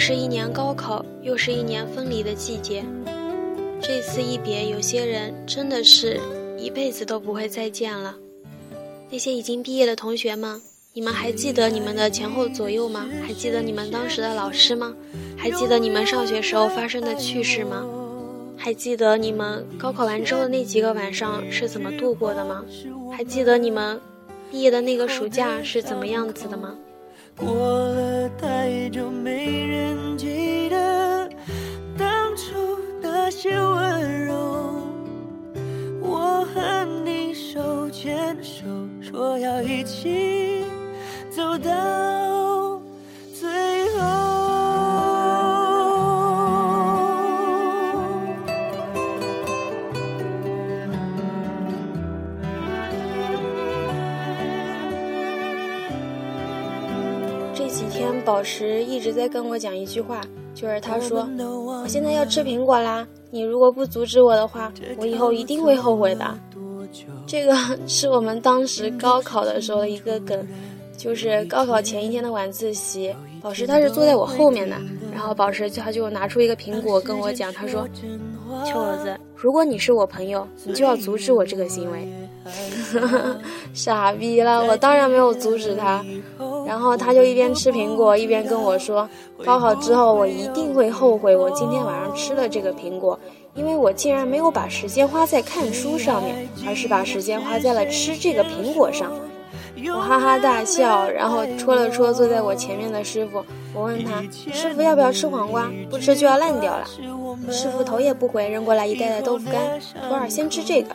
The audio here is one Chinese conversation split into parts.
是一年高考，又是一年分离的季节。这次一别，有些人真的是一辈子都不会再见了。那些已经毕业的同学们，你们还记得你们的前后左右吗？还记得你们当时的老师吗？还记得你们上学时候发生的趣事吗？还记得你们高考完之后的那几个晚上是怎么度过的吗？还记得你们毕业的那个暑假是怎么样子的吗？过了太久，没人记得当初那些温柔。我和你手牵手，说要一起走到宝石一直在跟我讲一句话，就是他说：“我现在要吃苹果啦，你如果不阻止我的话，我以后一定会后悔的。” 这个是我们当时高考的时候的一个梗，就是高考前一天的晚自习，宝石他是坐在我后面的，然后宝石他就拿出一个苹果跟我讲，他说：“秋儿子，如果你是我朋友，你就要阻止我这个行为。” 傻逼了，我当然没有阻止他。然后他就一边吃苹果一边跟我说：“高考之后我一定会后悔我今天晚上吃了这个苹果，因为我竟然没有把时间花在看书上面，而是把时间花在了吃这个苹果上。”我哈哈大笑，然后戳了戳坐在我前面的师傅，我问他：“师傅要不要吃黄瓜？不吃就要烂掉了。”师傅头也不回扔过来一袋袋豆腐干，徒儿先吃这个。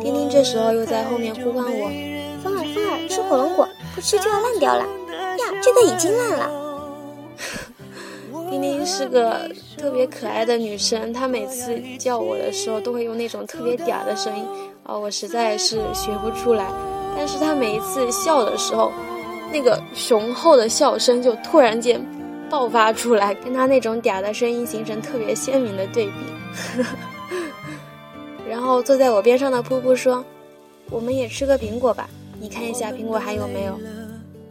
丁丁这时候又在后面呼唤我：“风儿风儿，吃火龙果，不吃就要烂掉了。”呀，这个已经烂了。丁丁是个特别可爱的女生，她每次叫我的时候都会用那种特别嗲的声音，啊，我实在是学不出来。但是她每一次笑的时候，那个雄厚的笑声就突然间爆发出来，跟她那种嗲的声音形成特别鲜明的对比。然后坐在我边上的噗噗说：“我们也吃个苹果吧，你看一下苹果还有没有。”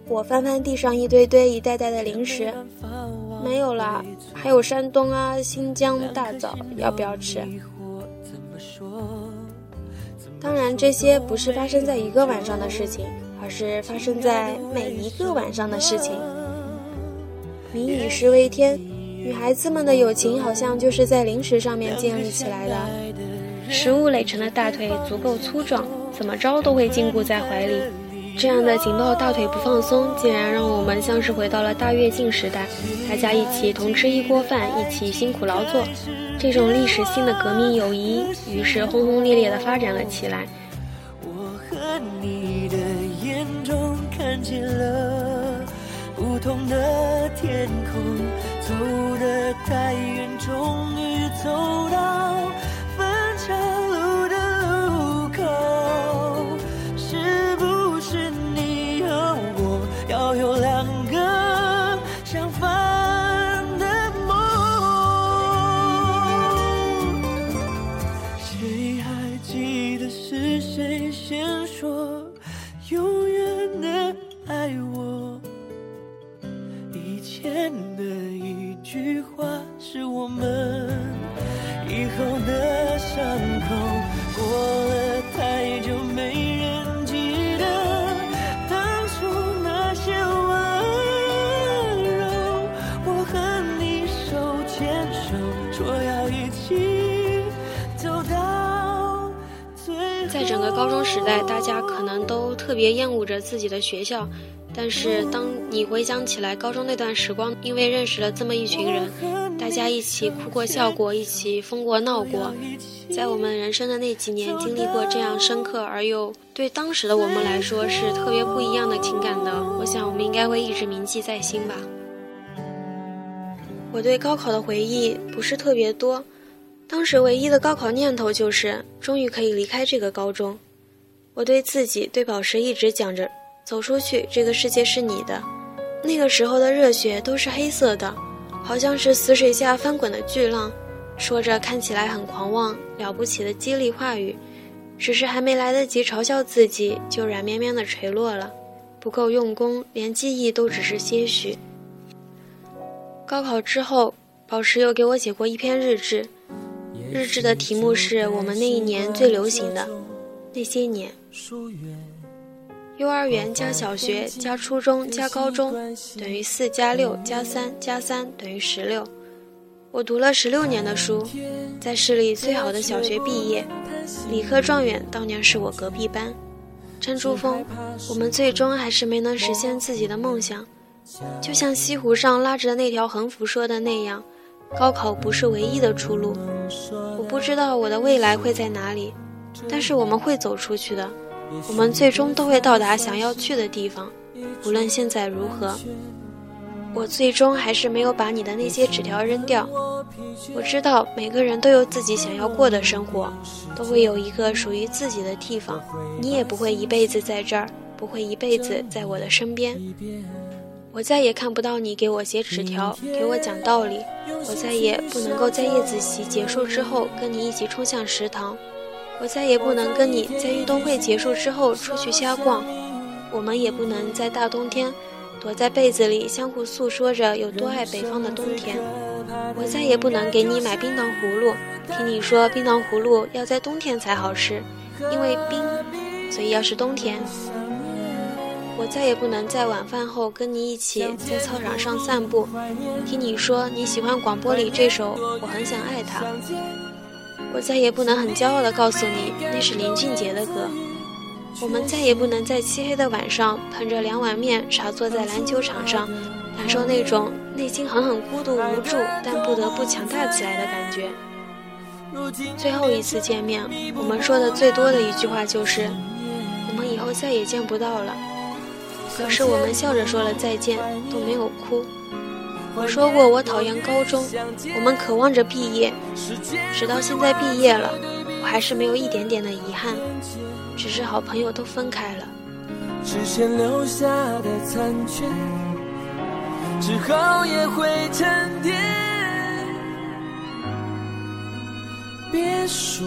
我翻翻地上一堆堆、一袋袋的零食，没有了。还有山东啊、新疆大枣，要不要吃？当然，这些不是发生在一个晚上的事情，而是发生在每一个晚上的事情。民以食为天，女孩子们的友情好像就是在零食上面建立起来的。食物垒成的大腿足够粗壮，怎么着都会禁锢在怀里。这样的紧抱大腿不放松，竟然让我们像是回到了大跃进时代，大家一起同吃一锅饭，一起辛苦劳作，这种历史性的革命友谊，于是轰轰烈烈地发展了起来。我和你的眼中看见了不同的天空，走得太远，终于走到在整个高中时代，大家可能都特别厌恶着自己的学校，但是当你回想起来高中那段时光，因为认识了这么一群人，大家一起哭过、笑过，一起疯过、闹过，在我们人生的那几年经历过这样深刻而又对当时的我们来说是特别不一样的情感的，我想我们应该会一直铭记在心吧。我对高考的回忆不是特别多，当时唯一的高考念头就是终于可以离开这个高中。我对自己、对宝石一直讲着：“走出去，这个世界是你的。”那个时候的热血都是黑色的，好像是死水下翻滚的巨浪，说着看起来很狂妄、了不起的激励话语，只是还没来得及嘲笑自己，就软绵绵的垂落了。不够用功，连记忆都只是些许。高考之后，宝石又给我写过一篇日志，日志的题目是我们那一年最流行的那些年。幼儿园加小学加初中加高中等于四加六加三加三等于十六。我读了十六年的书，在市里最好的小学毕业，理科状元当年是我隔壁班。陈珠峰，我们最终还是没能实现自己的梦想。就像西湖上拉着的那条横幅说的那样，高考不是唯一的出路。我不知道我的未来会在哪里，但是我们会走出去的。我们最终都会到达想要去的地方，无论现在如何。我最终还是没有把你的那些纸条扔掉。我知道每个人都有自己想要过的生活，都会有一个属于自己的地方。你也不会一辈子在这儿，不会一辈子在我的身边。我再也看不到你给我写纸条，给我讲道理。我再也不能够在夜自习结束之后跟你一起冲向食堂。我再也不能跟你在运动会结束之后出去瞎逛，我们也不能在大冬天躲在被子里相互诉说着有多爱北方的冬天。我再也不能给你买冰糖葫芦，听你说冰糖葫芦要在冬天才好吃，因为冰，所以要是冬天。我再也不能在晚饭后跟你一起在操场上散步，听你说你喜欢广播里这首我很想爱他。我再也不能很骄傲地告诉你，那是林俊杰的歌。我们再也不能在漆黑的晚上，捧着两碗面茶坐在篮球场上，感受那种内心狠狠孤独无助，但不得不强大起来的感觉。最后一次见面，我们说的最多的一句话就是，我们以后再也见不到了。可是我们笑着说了再见，都没有哭。我说过，我讨厌高中。我们渴望着毕业，直到现在毕业了，我还是没有一点点的遗憾，只是好朋友都分开了。之前留下的残缺，之后也会沉淀。别说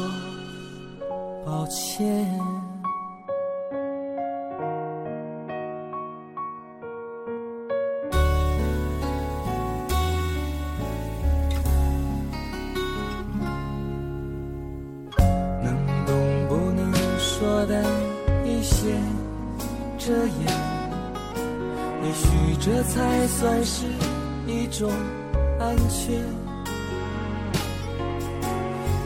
抱歉。算是一种安全。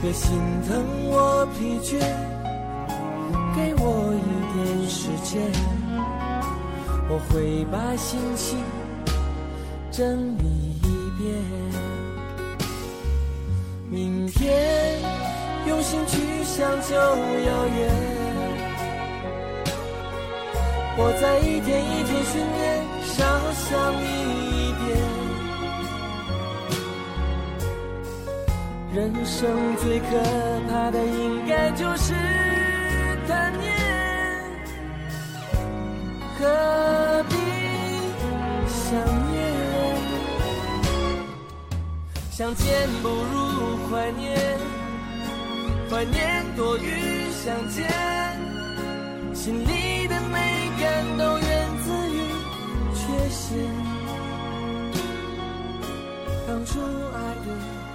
别心疼我疲倦，给我一点时间，我会把心情整理一遍。明天用心去想就遥远。我在一天一天训练，少想一点。人生最可怕的应该就是贪念，何必想念？相见不如怀念，怀念多于相见，心里的美感。都源自于缺陷。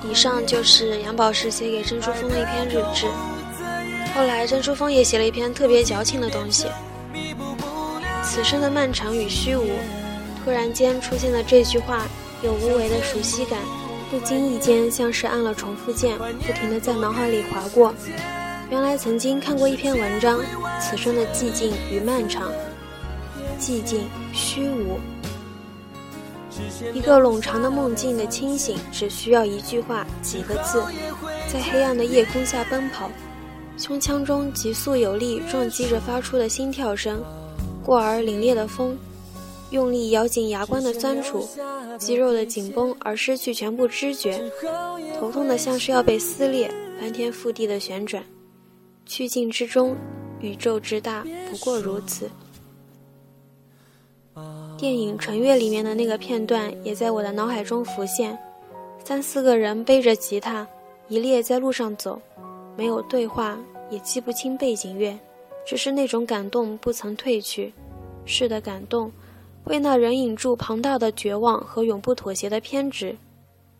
以上就是杨宝石写给珍珠峰的一篇日志。后来珍珠峰也写了一篇特别矫情的东西。此生的漫长与虚无，突然间出现的这句话，有无为的熟悉感，不经意间像是按了重复键，不停的在脑海里划过。原来曾经看过一篇文章，此生的寂静与漫长。寂静虚无，一个冗长的梦境的清醒，只需要一句话，几个字，在黑暗的夜空下奔跑，胸腔中急速有力撞击着发出的心跳声，过而凛冽的风，用力咬紧牙关的酸楚，肌肉的紧绷而失去全部知觉，头痛的像是要被撕裂，翻天覆地的旋转，曲境之中，宇宙之大，不过如此。电影《纯月》里面的那个片段也在我的脑海中浮现，三四个人背着吉他，一列在路上走，没有对话，也记不清背景乐，只是那种感动不曾褪去。是的，感动，为那人引住庞大的绝望和永不妥协的偏执。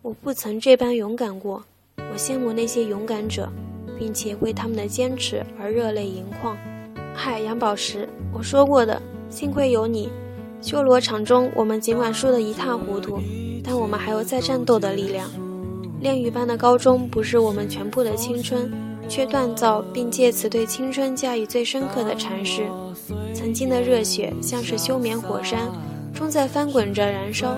我不曾这般勇敢过，我羡慕那些勇敢者，并且为他们的坚持而热泪盈眶。嗨，杨宝石，我说过的，幸亏有你。修罗场中，我们尽管输得一塌糊涂，但我们还有再战斗的力量。炼狱般的高中不是我们全部的青春，却锻造并借此对青春加以最深刻的阐释。曾经的热血像是休眠火山，终在翻滚着燃烧。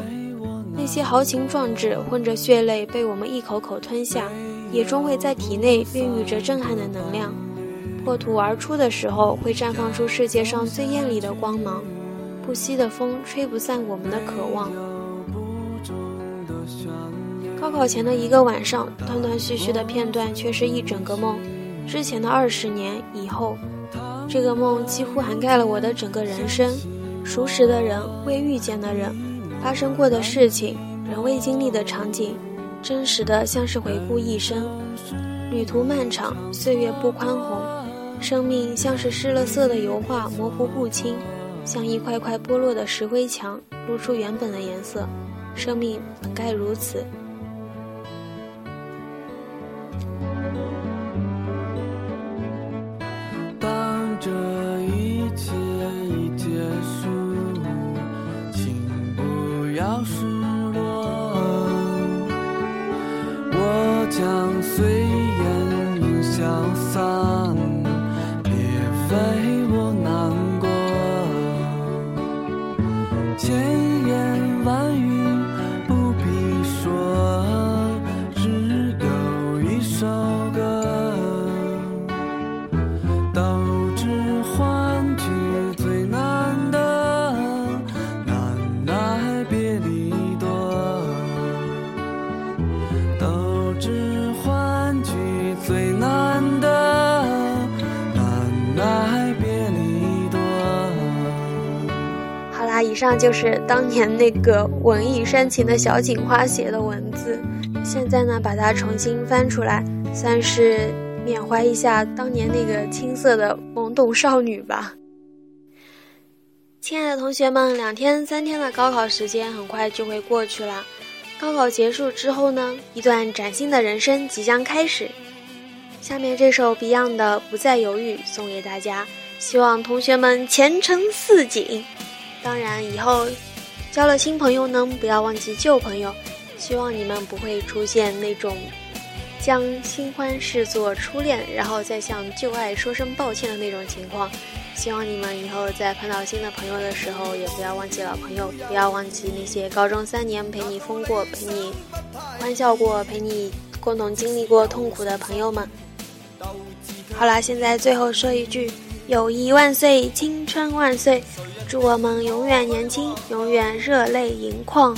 那些豪情壮志混着血泪被我们一口口吞下，也终会在体内孕育着震撼的能量。破土而出的时候，会绽放出世界上最艳丽的光芒。不息的风吹不散我们的渴望。高考前的一个晚上，断断续续的片段却是一整个梦。之前的二十年以后，这个梦几乎涵盖了我的整个人生。熟识的人，未遇见的人，发生过的事情，仍未经历的场景，真实的像是回顾一生。旅途漫长，岁月不宽宏，生命像是失了色的油画，模糊不清，像一块块剥落的石灰墙，露出原本的颜色。生命本该如此。以上就是当年那个文艺煽情的小警花写的文字，现在呢，把它重新翻出来，算是缅怀一下当年那个青涩的懵懂少女吧。亲爱的同学们，两天三天的高考时间很快就会过去了，高考结束之后呢，一段崭新的人生即将开始。下面这首 Beyond 的《不再犹豫》送给大家，希望同学们前程似锦。当然，以后交了新朋友呢，不要忘记旧朋友。希望你们不会出现那种将新欢视作初恋，然后再向旧爱说声抱歉的那种情况。希望你们以后在碰到新的朋友的时候，也不要忘记老朋友，不要忘记那些高中三年陪你疯过、陪你欢笑过、陪你共同经历过痛苦的朋友们。好啦，现在最后说一句：友谊万岁，青春万岁！祝我们永远年轻，永远热泪盈眶。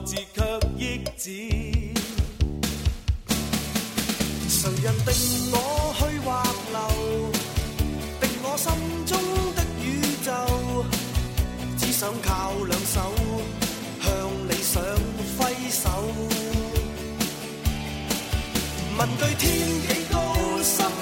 字却抑止。谁人定我去或留？定我心中的宇宙，只想靠两手向理想挥手。问句天几高深？